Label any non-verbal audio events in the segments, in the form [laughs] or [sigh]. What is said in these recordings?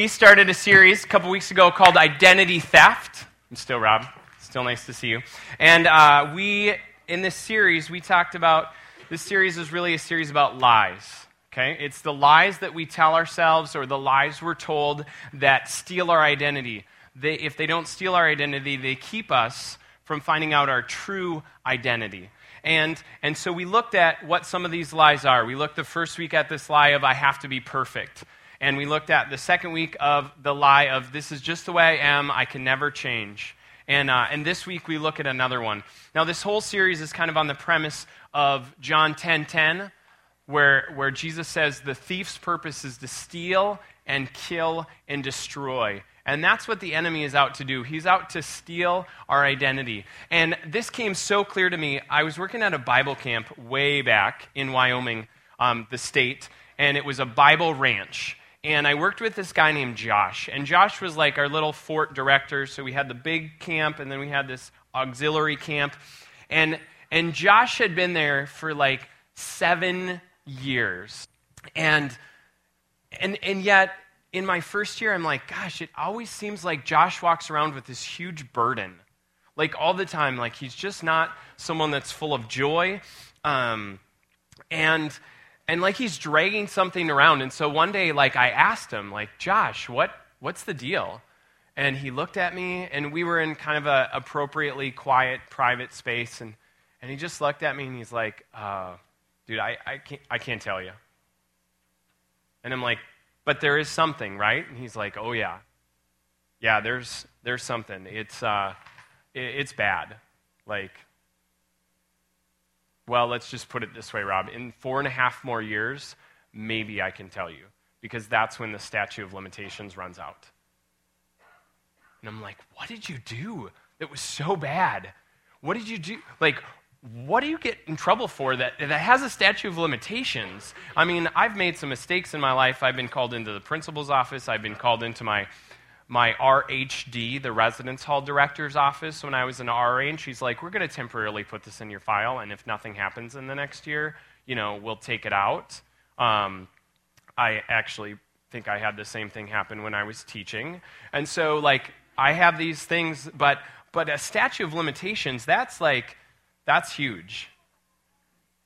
He started a series a couple weeks ago called Identity Theft. I'm still Rob. Still nice to see you. And uh, we, in this series, we talked about this series is really a series about lies. Okay? It's the lies that we tell ourselves or the lies we're told that steal our identity. They, if they don't steal our identity, they keep us from finding out our true identity. And, and so we looked at what some of these lies are. We looked the first week at this lie of, I have to be perfect. And we looked at the second week of the lie of, this is just the way I am, I can never change. And, uh, and this week we look at another one. Now, this whole series is kind of on the premise of John 10 10, where, where Jesus says the thief's purpose is to steal and kill and destroy. And that's what the enemy is out to do. He's out to steal our identity. And this came so clear to me. I was working at a Bible camp way back in Wyoming, um, the state, and it was a Bible ranch and I worked with this guy named Josh. And Josh was like our little fort director. So we had the big camp, and then we had this auxiliary camp. And, and Josh had been there for like seven years. And, and, and yet, in my first year, I'm like, gosh, it always seems like Josh walks around with this huge burden. Like all the time. Like he's just not someone that's full of joy. Um, and and like he's dragging something around. And so one day, like I asked him, like, Josh, what, what's the deal? And he looked at me, and we were in kind of a appropriately quiet, private space. And, and he just looked at me and he's like, uh, dude, I, I, can't, I can't tell you. And I'm like, but there is something, right? And he's like, oh, yeah. Yeah, there's, there's something. It's, uh, it, it's bad. Like, well, let's just put it this way, Rob. In four and a half more years, maybe I can tell you, because that's when the statute of limitations runs out. And I'm like, what did you do that was so bad? What did you do? Like, what do you get in trouble for that, that has a statute of limitations? I mean, I've made some mistakes in my life. I've been called into the principal's office, I've been called into my my RHD, the residence hall director's office, when I was an RA, and she's like, We're going to temporarily put this in your file, and if nothing happens in the next year, you know, we'll take it out. Um, I actually think I had the same thing happen when I was teaching. And so, like, I have these things, but, but a statute of limitations, that's like, that's huge.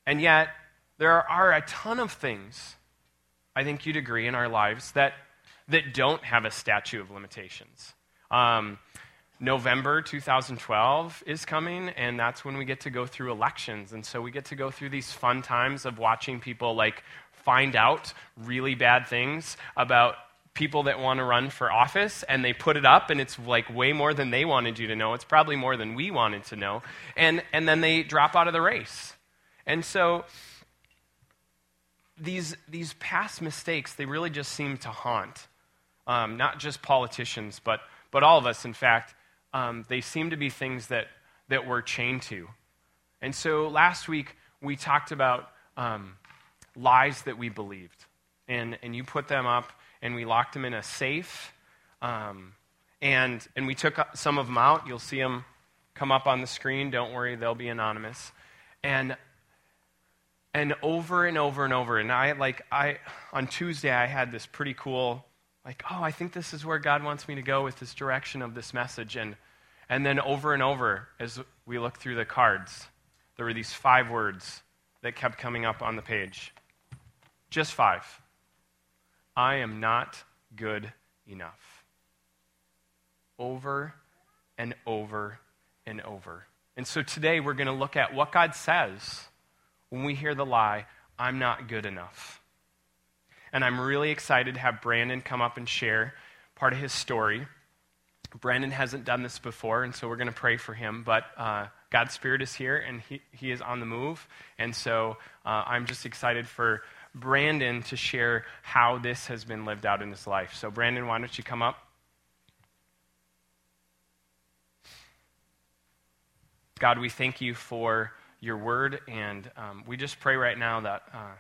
And yet, there are a ton of things, I think you'd agree, in our lives that that don't have a statute of limitations. Um, November 2012 is coming, and that's when we get to go through elections. And so we get to go through these fun times of watching people like find out really bad things about people that want to run for office and they put it up and it's like way more than they wanted you to know it's probably more than we wanted to know and and then they drop out of the race and so these these past mistakes they really just seem to haunt um, not just politicians, but, but all of us, in fact, um, they seem to be things that, that we're chained to. And so last week, we talked about um, lies that we believed. And, and you put them up, and we locked them in a safe. Um, and, and we took some of them out. You'll see them come up on the screen. Don't worry, they'll be anonymous. And and over and over and over and i like i on tuesday i had this pretty cool like, oh, I think this is where God wants me to go with this direction of this message. And, and then over and over, as we look through the cards, there were these five words that kept coming up on the page. Just five. I am not good enough. Over and over and over. And so today we're going to look at what God says when we hear the lie, I'm not good enough and I'm really excited to have Brandon come up and share part of his story. Brandon hasn't done this before, and so we're going to pray for him. But uh, God's Spirit is here, and he, he is on the move. And so uh, I'm just excited for Brandon to share how this has been lived out in his life. So, Brandon, why don't you come up? God, we thank you for your word, and um, we just pray right now that. Uh,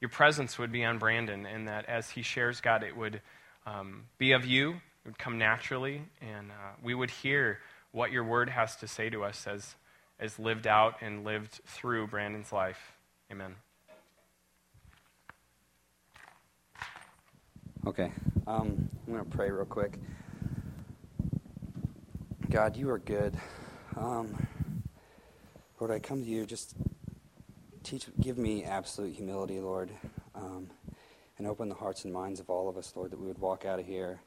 your presence would be on Brandon, and that as he shares, God, it would um, be of you, it would come naturally, and uh, we would hear what your word has to say to us as, as lived out and lived through Brandon's life. Amen. Okay. Um, I'm going to pray real quick. God, you are good. Um, Lord, I come to you. Just teach, give me absolute humility, Lord, um, and open the hearts and minds of all of us, Lord, that we would walk out of here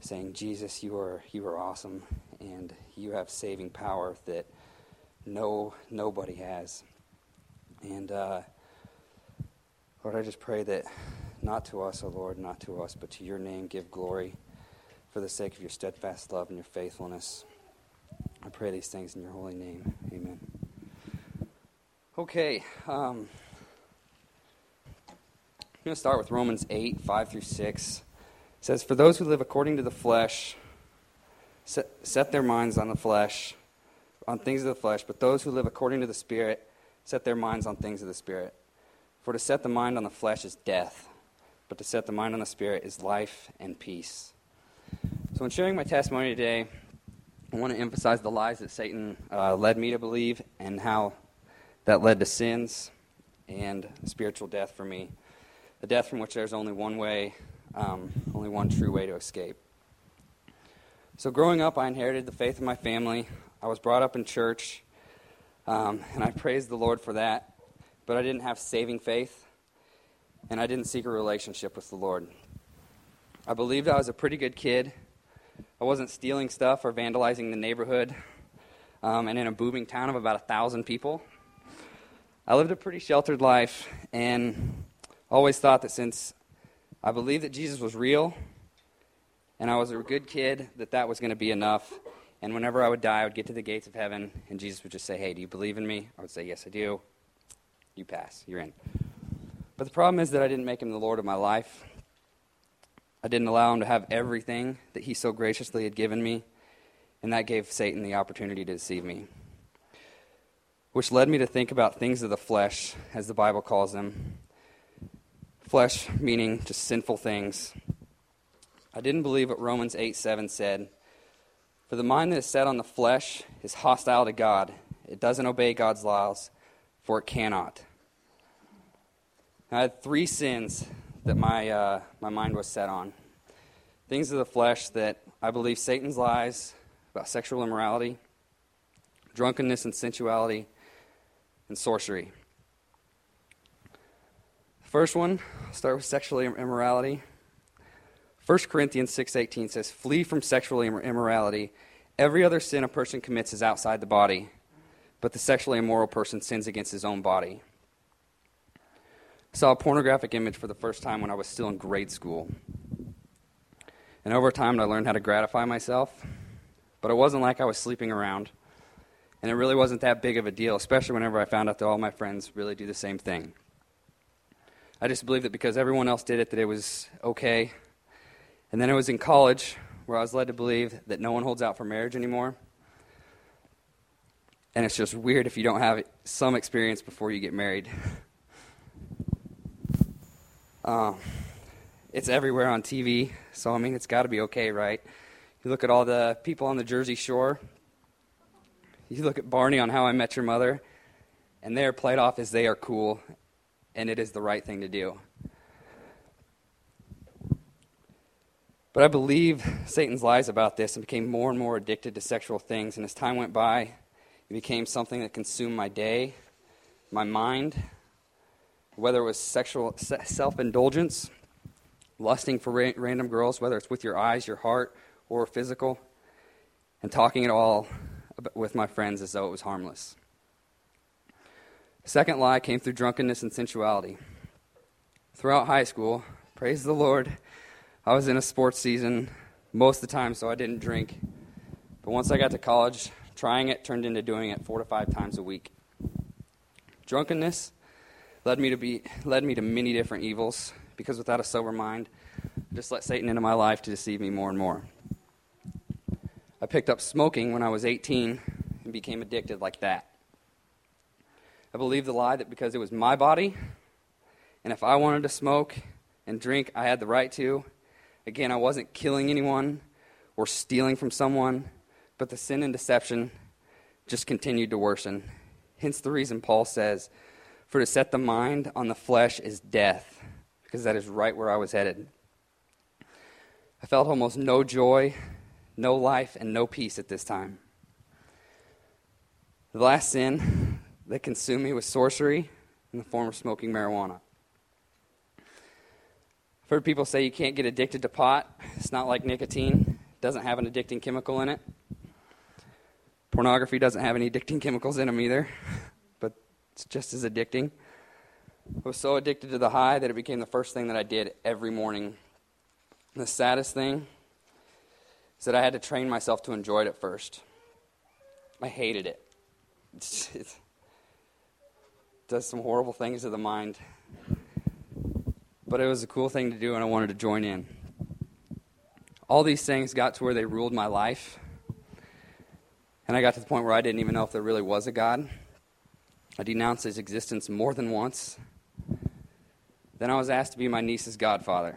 saying, Jesus, you are you are awesome, and you have saving power that no nobody has. And uh, Lord, I just pray that not to us, O oh Lord, not to us, but to your name give glory for the sake of your steadfast love and your faithfulness. I pray these things in your holy name. Amen. Okay. Um, I'm going to start with Romans 8, 5 through 6. It says, For those who live according to the flesh set, set their minds on the flesh, on things of the flesh, but those who live according to the Spirit set their minds on things of the Spirit. For to set the mind on the flesh is death, but to set the mind on the Spirit is life and peace. So, in sharing my testimony today, I want to emphasize the lies that Satan uh, led me to believe and how that led to sins and spiritual death for me. A death from which there's only one way, um, only one true way to escape. So, growing up, I inherited the faith of my family. I was brought up in church, um, and I praised the Lord for that. But I didn't have saving faith, and I didn't seek a relationship with the Lord. I believed I was a pretty good kid. I wasn't stealing stuff or vandalizing the neighborhood. Um, and in a booming town of about a thousand people, I lived a pretty sheltered life and always thought that since I believed that Jesus was real and I was a good kid, that that was going to be enough. And whenever I would die, I would get to the gates of heaven, and Jesus would just say, Hey, do you believe in me? I would say, Yes, I do. You pass. You're in. But the problem is that I didn't make him the Lord of my life. I didn't allow him to have everything that he so graciously had given me, and that gave Satan the opportunity to deceive me. Which led me to think about things of the flesh, as the Bible calls them. Flesh meaning just sinful things. I didn't believe what Romans 8 7 said. For the mind that is set on the flesh is hostile to God. It doesn't obey God's laws, for it cannot. I had three sins that my, uh, my mind was set on things of the flesh that I believe Satan's lies about sexual immorality, drunkenness and sensuality, and sorcery. First one, I'll start with sexual immorality. 1 Corinthians 6:18 says, "Flee from sexual immorality. Every other sin a person commits is outside the body, but the sexually immoral person sins against his own body." I saw a pornographic image for the first time when I was still in grade school. And over time, I learned how to gratify myself, but it wasn't like I was sleeping around. And it really wasn't that big of a deal, especially whenever I found out that all my friends really do the same thing. I just believed that because everyone else did it, that it was okay, and then it was in college where I was led to believe that no one holds out for marriage anymore. And it's just weird if you don't have some experience before you get married. [laughs] Um, it's everywhere on TV, so I mean, it's got to be okay, right? You look at all the people on the Jersey Shore. You look at Barney on How I Met Your Mother, and they are played off as they are cool, and it is the right thing to do. But I believe Satan's lies about this and became more and more addicted to sexual things. And as time went by, it became something that consumed my day, my mind, whether it was sexual self indulgence, lusting for ra- random girls, whether it's with your eyes, your heart, or physical, and talking it all with my friends as though it was harmless. Second lie came through drunkenness and sensuality. Throughout high school, praise the Lord, I was in a sports season most of the time, so I didn't drink. But once I got to college, trying it turned into doing it four to five times a week. Drunkenness led me to be led me to many different evils because without a sober mind, I just let Satan into my life to deceive me more and more. I picked up smoking when I was 18 and became addicted like that. I believed the lie that because it was my body, and if I wanted to smoke and drink, I had the right to, Again, I wasn't killing anyone or stealing from someone, but the sin and deception just continued to worsen. Hence the reason Paul says, For to set the mind on the flesh is death, because that is right where I was headed. I felt almost no joy, no life, and no peace at this time. The last sin that consumed me was sorcery in the form of smoking marijuana. I've heard people say you can't get addicted to pot. It's not like nicotine, it doesn't have an addicting chemical in it. Pornography doesn't have any addicting chemicals in them either, but it's just as addicting. I was so addicted to the high that it became the first thing that I did every morning. And the saddest thing is that I had to train myself to enjoy it at first. I hated it. It [laughs] does some horrible things to the mind. But it was a cool thing to do, and I wanted to join in. All these things got to where they ruled my life. And I got to the point where I didn't even know if there really was a God. I denounced his existence more than once. Then I was asked to be my niece's godfather.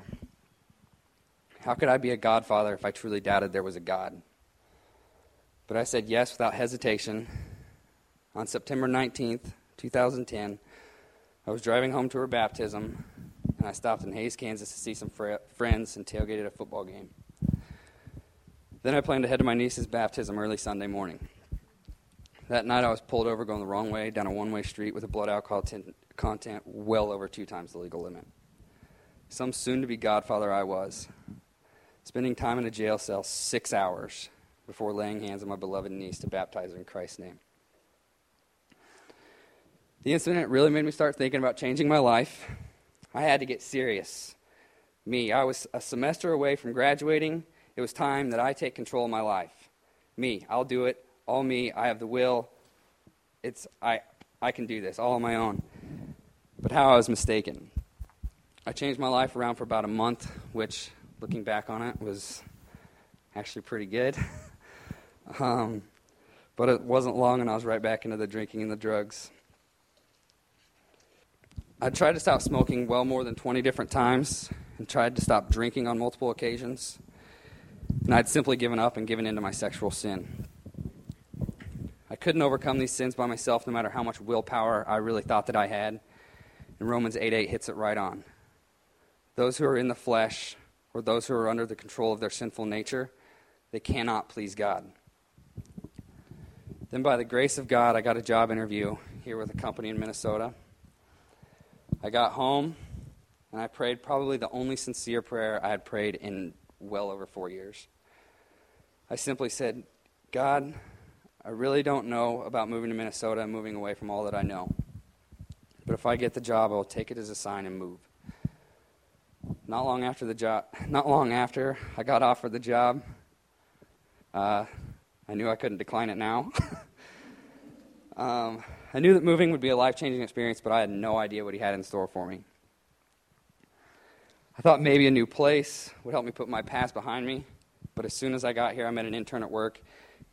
How could I be a godfather if I truly doubted there was a God? But I said yes without hesitation. On September 19th, 2010, I was driving home to her baptism, and I stopped in Hays, Kansas to see some fr- friends and tailgated a football game. Then I planned to head to my niece's baptism early Sunday morning. That night I was pulled over going the wrong way down a one way street with a blood alcohol t- content well over two times the legal limit. Some soon to be godfather I was, spending time in a jail cell six hours before laying hands on my beloved niece to baptize her in Christ's name. The incident really made me start thinking about changing my life. I had to get serious. Me, I was a semester away from graduating. It was time that I take control of my life. Me, I'll do it. All me. I have the will. It's I I can do this all on my own. But how I was mistaken. I changed my life around for about a month, which looking back on it was actually pretty good. [laughs] um, but it wasn't long and I was right back into the drinking and the drugs. I tried to stop smoking well more than 20 different times and tried to stop drinking on multiple occasions. And I'd simply given up and given in to my sexual sin. I couldn't overcome these sins by myself no matter how much willpower I really thought that I had. And Romans 8 8 hits it right on. Those who are in the flesh, or those who are under the control of their sinful nature, they cannot please God. Then, by the grace of God, I got a job interview here with a company in Minnesota. I got home and I prayed probably the only sincere prayer I had prayed in well over four years. I simply said, God, I really don't know about moving to Minnesota and moving away from all that I know. But if I get the job, I'll take it as a sign and move. Not long after the job, not long after I got offered the job, uh, I knew I couldn't decline it now. [laughs] um, I knew that moving would be a life changing experience, but I had no idea what he had in store for me. I thought maybe a new place would help me put my past behind me, but as soon as I got here, I met an intern at work,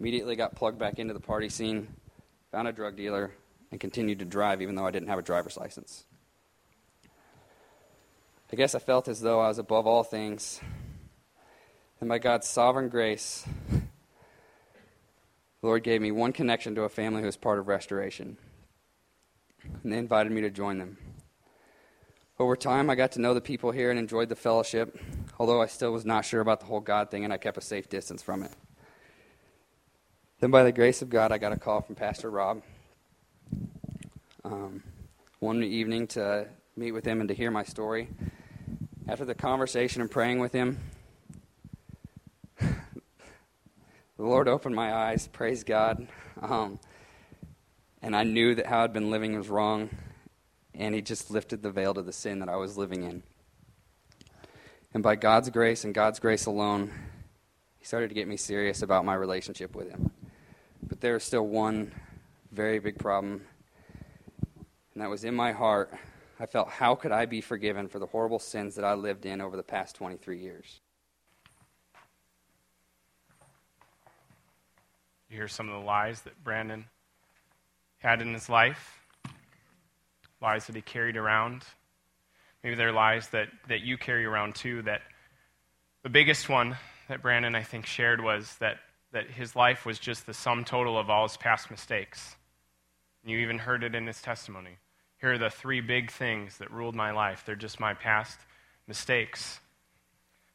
immediately got plugged back into the party scene, found a drug dealer, and continued to drive even though I didn't have a driver's license. I guess I felt as though I was above all things. And by God's sovereign grace, the Lord gave me one connection to a family who was part of restoration. And they invited me to join them. Over time, I got to know the people here and enjoyed the fellowship, although I still was not sure about the whole God thing and I kept a safe distance from it. Then, by the grace of God, I got a call from Pastor Rob um, one evening to meet with him and to hear my story. After the conversation and praying with him, the Lord opened my eyes, praise God. Um, and I knew that how I'd been living was wrong, and He just lifted the veil to the sin that I was living in. And by God's grace and God's grace alone, He started to get me serious about my relationship with Him. But there was still one very big problem, and that was in my heart. I felt, how could I be forgiven for the horrible sins that I lived in over the past 23 years? You hear some of the lies that Brandon had in his life, lies that he carried around. Maybe they're lies that, that you carry around too. That the biggest one that Brandon, I think, shared was that, that his life was just the sum total of all his past mistakes. You even heard it in his testimony. Here are the three big things that ruled my life. They're just my past mistakes.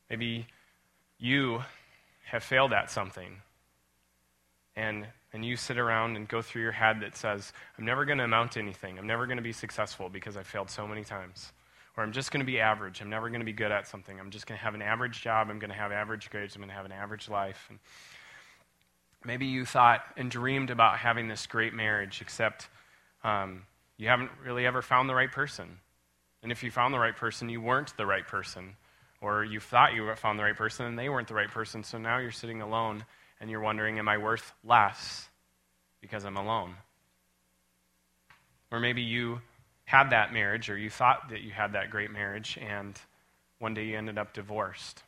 Maybe you have failed at something. And, and you sit around and go through your head that says, I'm never going to amount to anything. I'm never going to be successful because I failed so many times. Or I'm just going to be average. I'm never going to be good at something. I'm just going to have an average job. I'm going to have average grades. I'm going to have an average life. And maybe you thought and dreamed about having this great marriage, except um, you haven't really ever found the right person. And if you found the right person, you weren't the right person. Or you thought you found the right person and they weren't the right person. So now you're sitting alone and you're wondering, am I worth less because I'm alone? Or maybe you had that marriage or you thought that you had that great marriage and one day you ended up divorced.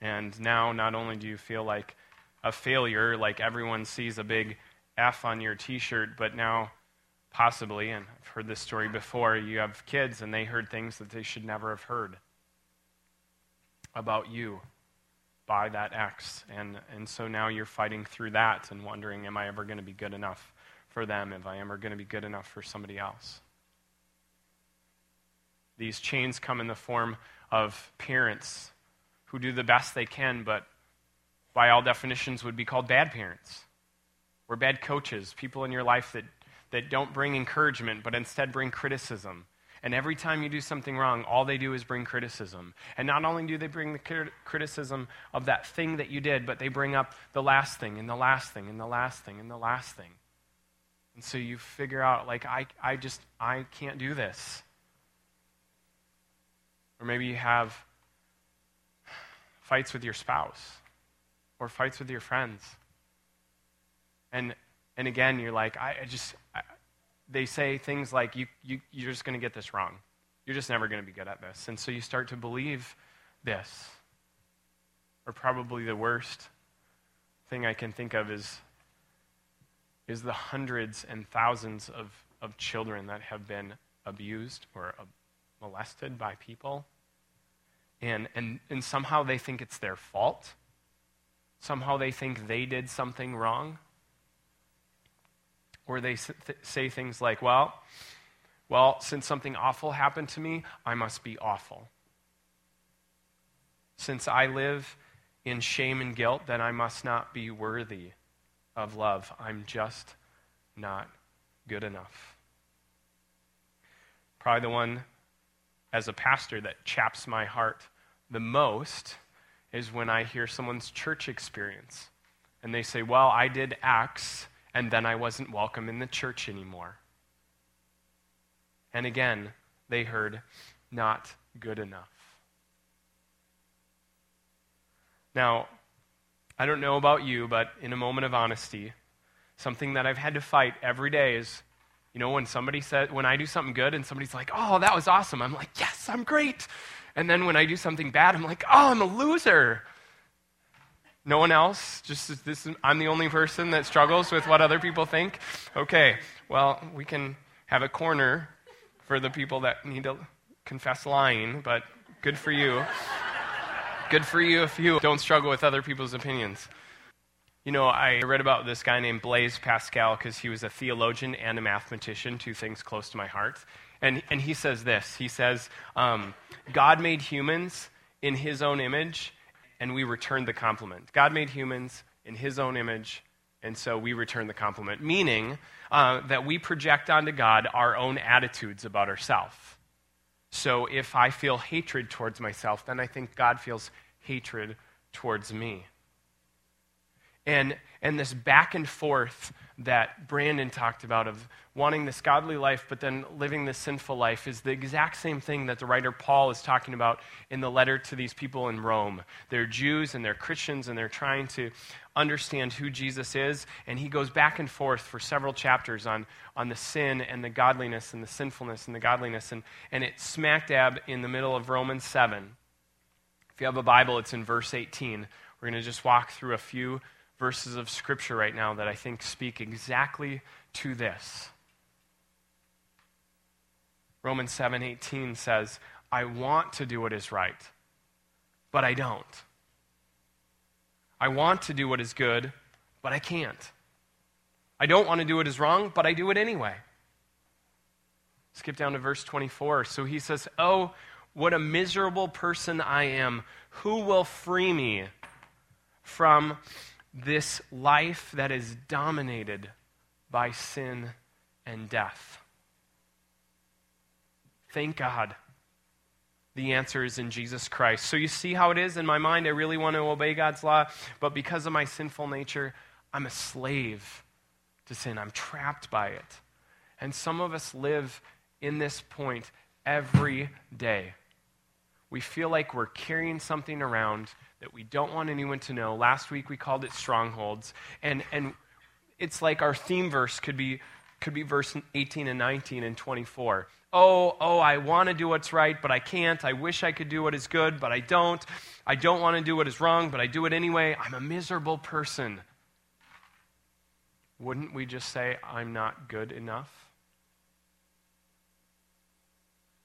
And now not only do you feel like a failure, like everyone sees a big F on your t shirt, but now possibly, and I've heard this story before, you have kids and they heard things that they should never have heard about you by that ex. And, and so now you're fighting through that and wondering, am I ever going to be good enough for them? Am I ever going to be good enough for somebody else? These chains come in the form of parents who do the best they can, but by all definitions would be called bad parents or bad coaches, people in your life that that don't bring encouragement, but instead bring criticism. And every time you do something wrong, all they do is bring criticism. And not only do they bring the criticism of that thing that you did, but they bring up the last thing, and the last thing, and the last thing, and the last thing. And so you figure out, like, I, I just, I can't do this. Or maybe you have fights with your spouse, or fights with your friends. And and again, you're like, I, I just, I, they say things like, you, you, you're just going to get this wrong. You're just never going to be good at this. And so you start to believe this. Or probably the worst thing I can think of is, is the hundreds and thousands of, of children that have been abused or uh, molested by people. And, and, and somehow they think it's their fault. Somehow they think they did something wrong where they say things like, well, well, since something awful happened to me, I must be awful. Since I live in shame and guilt, then I must not be worthy of love. I'm just not good enough. Probably the one, as a pastor, that chaps my heart the most is when I hear someone's church experience. And they say, Well, I did X, and then I wasn't welcome in the church anymore. And again, they heard, not good enough. Now, I don't know about you, but in a moment of honesty, something that I've had to fight every day is, you know, when somebody said, when I do something good and somebody's like, oh, that was awesome, I'm like, yes, I'm great. And then when I do something bad, I'm like, oh, I'm a loser. No one else? Just this, I'm the only person that struggles with what other people think? Okay, well, we can have a corner for the people that need to confess lying, but good for you. good for you if you don't struggle with other people's opinions. You know, I read about this guy named Blaise Pascal because he was a theologian and a mathematician, two things close to my heart. And, and he says this He says, um, God made humans in his own image and we return the compliment. God made humans in his own image, and so we return the compliment, meaning uh, that we project onto God our own attitudes about ourselves. So if I feel hatred towards myself, then I think God feels hatred towards me. And, and this back and forth that Brandon talked about of wanting this godly life but then living this sinful life is the exact same thing that the writer Paul is talking about in the letter to these people in Rome. They're Jews and they're Christians and they're trying to understand who Jesus is. And he goes back and forth for several chapters on, on the sin and the godliness and the sinfulness and the godliness. And, and it's smack dab in the middle of Romans 7. If you have a Bible, it's in verse 18. We're going to just walk through a few verses of Scripture right now that I think speak exactly to this. Romans 7:18 says, "I want to do what is right, but I don't. I want to do what is good, but I can't. I don't want to do what is wrong, but I do it anyway." Skip down to verse 24. So he says, "Oh, What a miserable person I am. Who will free me from this life that is dominated by sin and death? Thank God. The answer is in Jesus Christ. So you see how it is in my mind. I really want to obey God's law, but because of my sinful nature, I'm a slave to sin. I'm trapped by it. And some of us live in this point every day. We feel like we're carrying something around that we don't want anyone to know. Last week we called it strongholds. And, and it's like our theme verse could be, could be verse 18 and 19 and 24. Oh, oh, I want to do what's right, but I can't. I wish I could do what is good, but I don't. I don't want to do what is wrong, but I do it anyway. I'm a miserable person. Wouldn't we just say, I'm not good enough?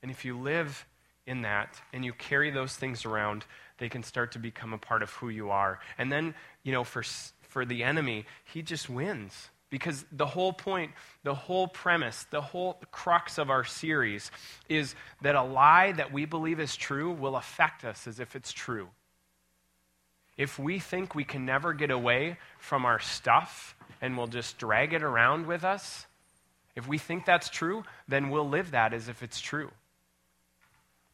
And if you live in that and you carry those things around, they can start to become a part of who you are. And then, you know, for, for the enemy, he just wins. Because the whole point, the whole premise, the whole crux of our series is that a lie that we believe is true will affect us as if it's true. If we think we can never get away from our stuff and we'll just drag it around with us, if we think that's true, then we'll live that as if it's true.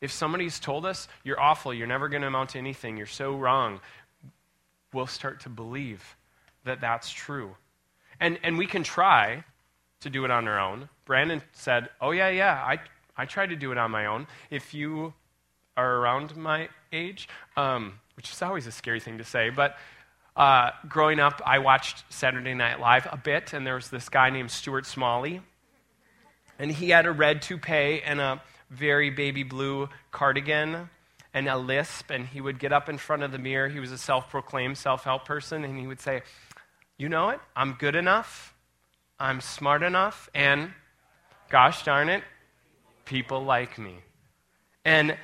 If somebody's told us, you're awful, you're never going to amount to anything, you're so wrong, we'll start to believe that that's true. And, and we can try to do it on our own. Brandon said, Oh, yeah, yeah, I, I tried to do it on my own. If you are around my age, um, which is always a scary thing to say, but uh, growing up, I watched Saturday Night Live a bit, and there was this guy named Stuart Smalley. And he had a red toupee and a very baby blue cardigan and a lisp, and he would get up in front of the mirror. He was a self proclaimed self help person, and he would say, You know it, I'm good enough, I'm smart enough, and gosh darn it, people like me. And,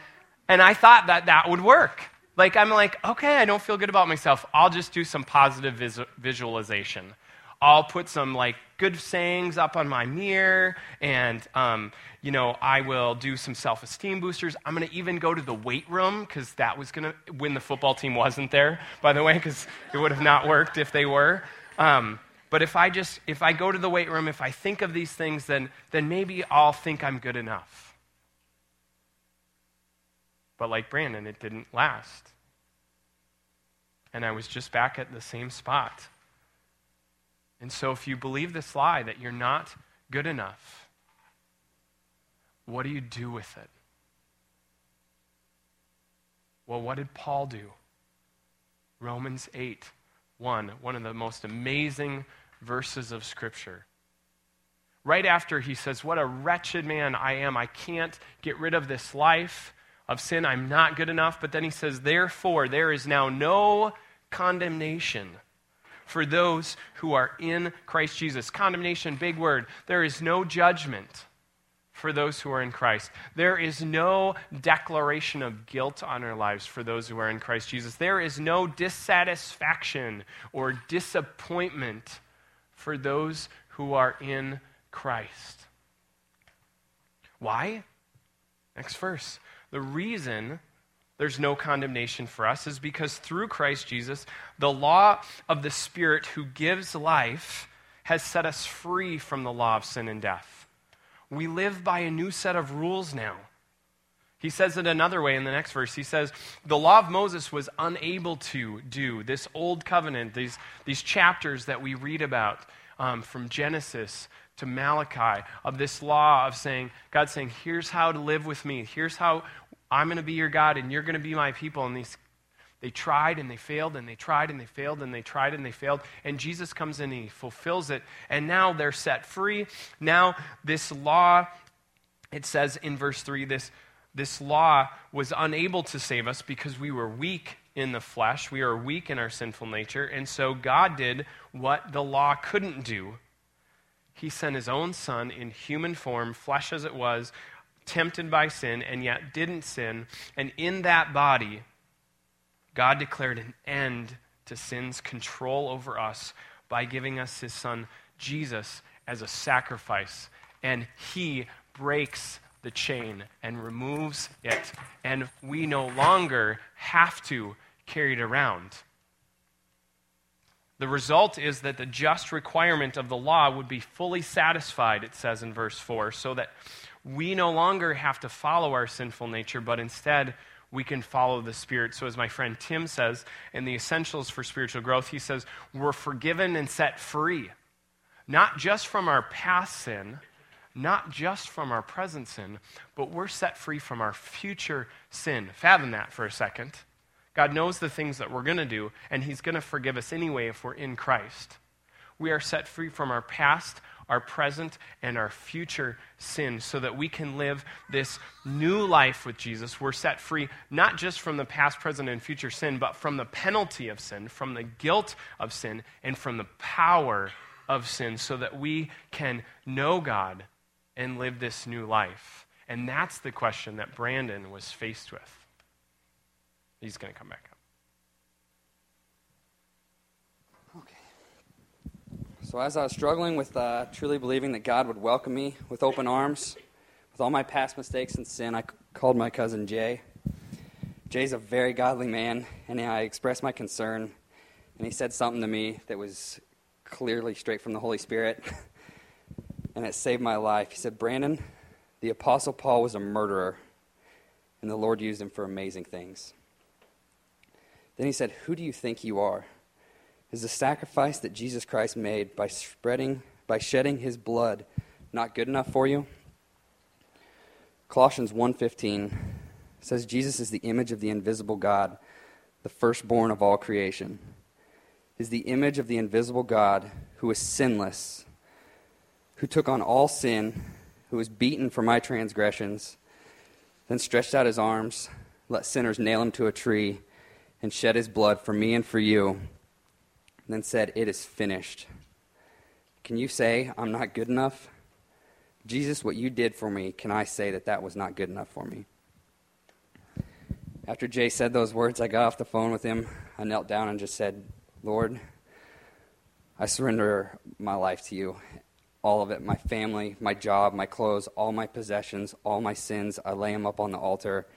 and I thought that that would work. Like, I'm like, okay, I don't feel good about myself. I'll just do some positive vis- visualization. I'll put some like good sayings up on my mirror, and um, you know I will do some self-esteem boosters. I'm going to even go to the weight room because that was to when the football team wasn't there, by the way, because it would have not worked if they were. Um, but if I just if I go to the weight room, if I think of these things, then then maybe I'll think I'm good enough. But like Brandon, it didn't last. And I was just back at the same spot. And so, if you believe this lie that you're not good enough, what do you do with it? Well, what did Paul do? Romans 8 1, one of the most amazing verses of Scripture. Right after he says, What a wretched man I am. I can't get rid of this life of sin. I'm not good enough. But then he says, Therefore, there is now no condemnation for those who are in Christ Jesus. Condemnation, big word. There is no judgment for those who are in Christ. There is no declaration of guilt on our lives for those who are in Christ Jesus. There is no dissatisfaction or disappointment for those who are in Christ. Why? Next verse. The reason there's no condemnation for us is because through Christ Jesus, the law of the Spirit who gives life has set us free from the law of sin and death. We live by a new set of rules now. He says it another way in the next verse. He says, The law of Moses was unable to do this old covenant, these, these chapters that we read about um, from Genesis to Malachi, of this law of saying, God saying, Here's how to live with me. Here's how I'm going to be your God and you're going to be my people. And these, they tried and they failed and they tried and they failed and they tried and they failed. And Jesus comes in and he fulfills it. And now they're set free. Now, this law, it says in verse 3, this, this law was unable to save us because we were weak in the flesh. We are weak in our sinful nature. And so God did what the law couldn't do. He sent his own son in human form, flesh as it was, tempted by sin and yet didn't sin. And in that body, God declared an end to sin's control over us by giving us his son Jesus as a sacrifice. And he breaks the chain and removes it. And we no longer have to carry it around. The result is that the just requirement of the law would be fully satisfied, it says in verse 4, so that we no longer have to follow our sinful nature, but instead we can follow the Spirit. So, as my friend Tim says in the Essentials for Spiritual Growth, he says, We're forgiven and set free, not just from our past sin, not just from our present sin, but we're set free from our future sin. Fathom that for a second. God knows the things that we're going to do, and He's going to forgive us anyway if we're in Christ. We are set free from our past, our present, and our future sin so that we can live this new life with Jesus. We're set free not just from the past, present, and future sin, but from the penalty of sin, from the guilt of sin, and from the power of sin so that we can know God and live this new life. And that's the question that Brandon was faced with. He's going to come back up. Okay. So, as I was struggling with uh, truly believing that God would welcome me with open arms, with all my past mistakes and sin, I called my cousin Jay. Jay's a very godly man, and I expressed my concern, and he said something to me that was clearly straight from the Holy Spirit, [laughs] and it saved my life. He said, Brandon, the Apostle Paul was a murderer, and the Lord used him for amazing things. Then he said, Who do you think you are? Is the sacrifice that Jesus Christ made by spreading by shedding his blood not good enough for you? Colossians 1:15 says Jesus is the image of the invisible God, the firstborn of all creation. Is the image of the invisible God who is sinless, who took on all sin, who was beaten for my transgressions, then stretched out his arms, let sinners nail him to a tree and shed his blood for me and for you, and then said, It is finished. Can you say, I'm not good enough? Jesus, what you did for me, can I say that that was not good enough for me? After Jay said those words, I got off the phone with him. I knelt down and just said, Lord, I surrender my life to you. All of it my family, my job, my clothes, all my possessions, all my sins. I lay them up on the altar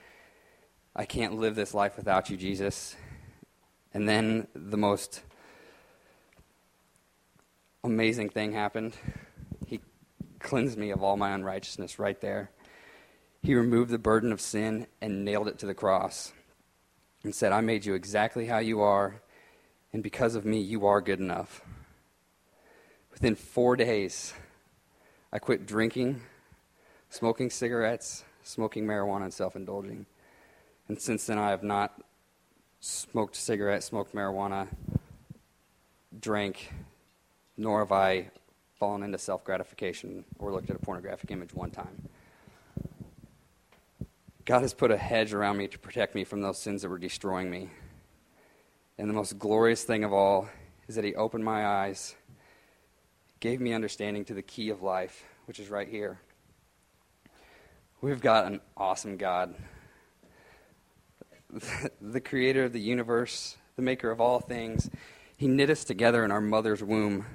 I can't live this life without you, Jesus. And then the most amazing thing happened. He cleansed me of all my unrighteousness right there. He removed the burden of sin and nailed it to the cross and said, I made you exactly how you are, and because of me, you are good enough. Within four days, I quit drinking, smoking cigarettes, smoking marijuana, and self indulging. And since then, I have not smoked cigarettes, smoked marijuana, drank, nor have I fallen into self gratification or looked at a pornographic image one time. God has put a hedge around me to protect me from those sins that were destroying me. And the most glorious thing of all is that He opened my eyes, gave me understanding to the key of life, which is right here. We've got an awesome God [laughs] the creator of the universe, the maker of all things, he knit us together in our mother's womb.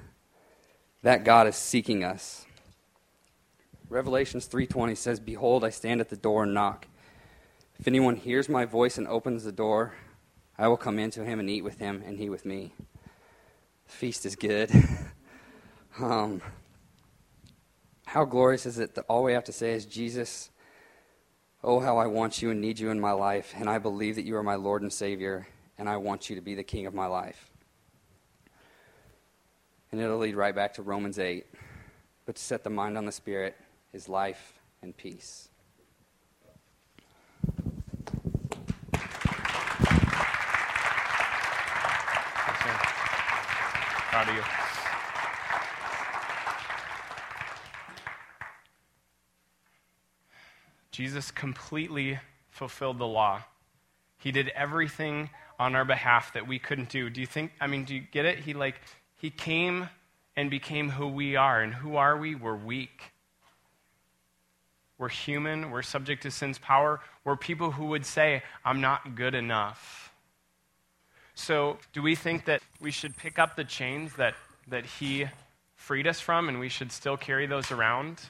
That God is seeking us. Revelations 3:20 says, "Behold, I stand at the door and knock. If anyone hears my voice and opens the door, I will come into him and eat with him and he with me." The feast is good. [laughs] um, how glorious is it that all we have to say is, Jesus, Oh, how I want you and need you in my life, and I believe that you are my Lord and Savior, and I want you to be the King of my life. And it'll lead right back to Romans 8. But to set the mind on the Spirit is life and peace. Proud of you. Jesus completely fulfilled the law. He did everything on our behalf that we couldn't do. Do you think, I mean, do you get it? He like, he came and became who we are. And who are we? We're weak. We're human. We're subject to sin's power. We're people who would say, I'm not good enough. So, do we think that we should pick up the chains that, that he freed us from and we should still carry those around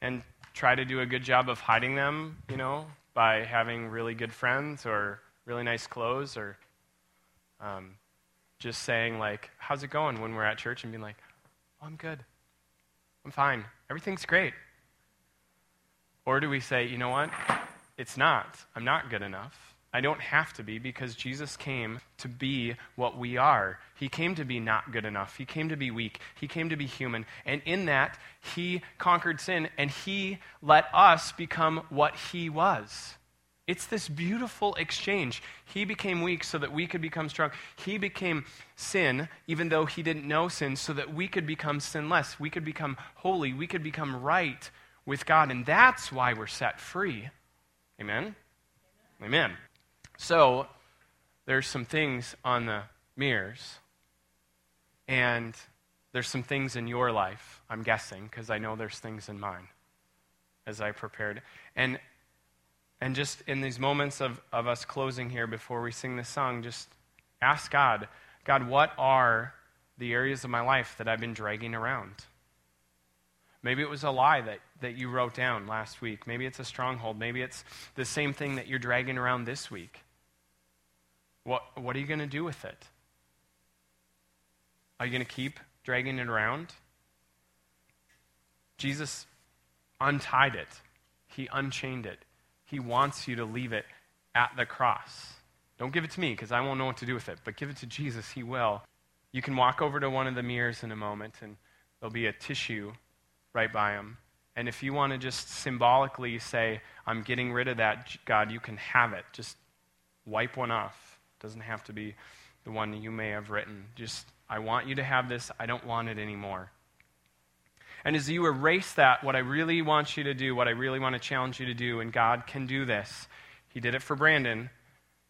and try to do a good job of hiding them, you know, by having really good friends or really nice clothes or um, just saying, like, how's it going when we're at church and being like, oh, I'm good. I'm fine. Everything's great. Or do we say, you know what? It's not. I'm not good enough. I don't have to be because Jesus came to be what we are. He came to be not good enough. He came to be weak. He came to be human. And in that, He conquered sin and He let us become what He was. It's this beautiful exchange. He became weak so that we could become strong. He became sin, even though He didn't know sin, so that we could become sinless. We could become holy. We could become right with God. And that's why we're set free. Amen? Amen. So, there's some things on the mirrors, and there's some things in your life, I'm guessing, because I know there's things in mine as I prepared. And, and just in these moments of, of us closing here before we sing this song, just ask God, God, what are the areas of my life that I've been dragging around? Maybe it was a lie that, that you wrote down last week. Maybe it's a stronghold. Maybe it's the same thing that you're dragging around this week. What, what are you going to do with it? Are you going to keep dragging it around? Jesus untied it, He unchained it. He wants you to leave it at the cross. Don't give it to me because I won't know what to do with it, but give it to Jesus. He will. You can walk over to one of the mirrors in a moment, and there'll be a tissue right by him. And if you want to just symbolically say, I'm getting rid of that, God, you can have it. Just wipe one off It doesn't have to be the one you may have written. Just, I want you to have this. I don't want it anymore. And as you erase that, what I really want you to do, what I really want to challenge you to do, and God can do this. He did it for Brandon.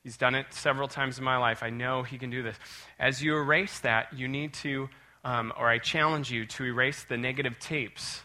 He's done it several times in my life. I know he can do this. As you erase that, you need to, um, or I challenge you to erase the negative tapes.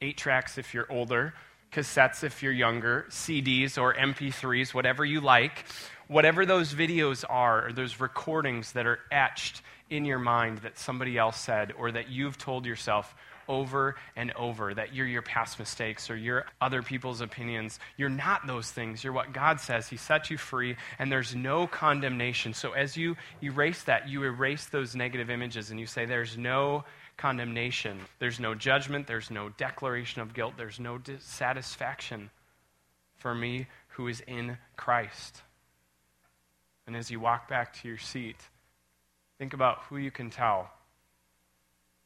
Eight tracks if you're older, cassettes if you're younger, CDs or MP3s, whatever you like whatever those videos are, or those recordings that are etched in your mind that somebody else said, or that you've told yourself over and over that you're your past mistakes or you're other people's opinions. You're not those things. You're what God says. He set you free, and there's no condemnation. So as you erase that, you erase those negative images and you say, There's no condemnation. There's no judgment. There's no declaration of guilt. There's no dissatisfaction for me who is in Christ. And as you walk back to your seat, think about who you can tell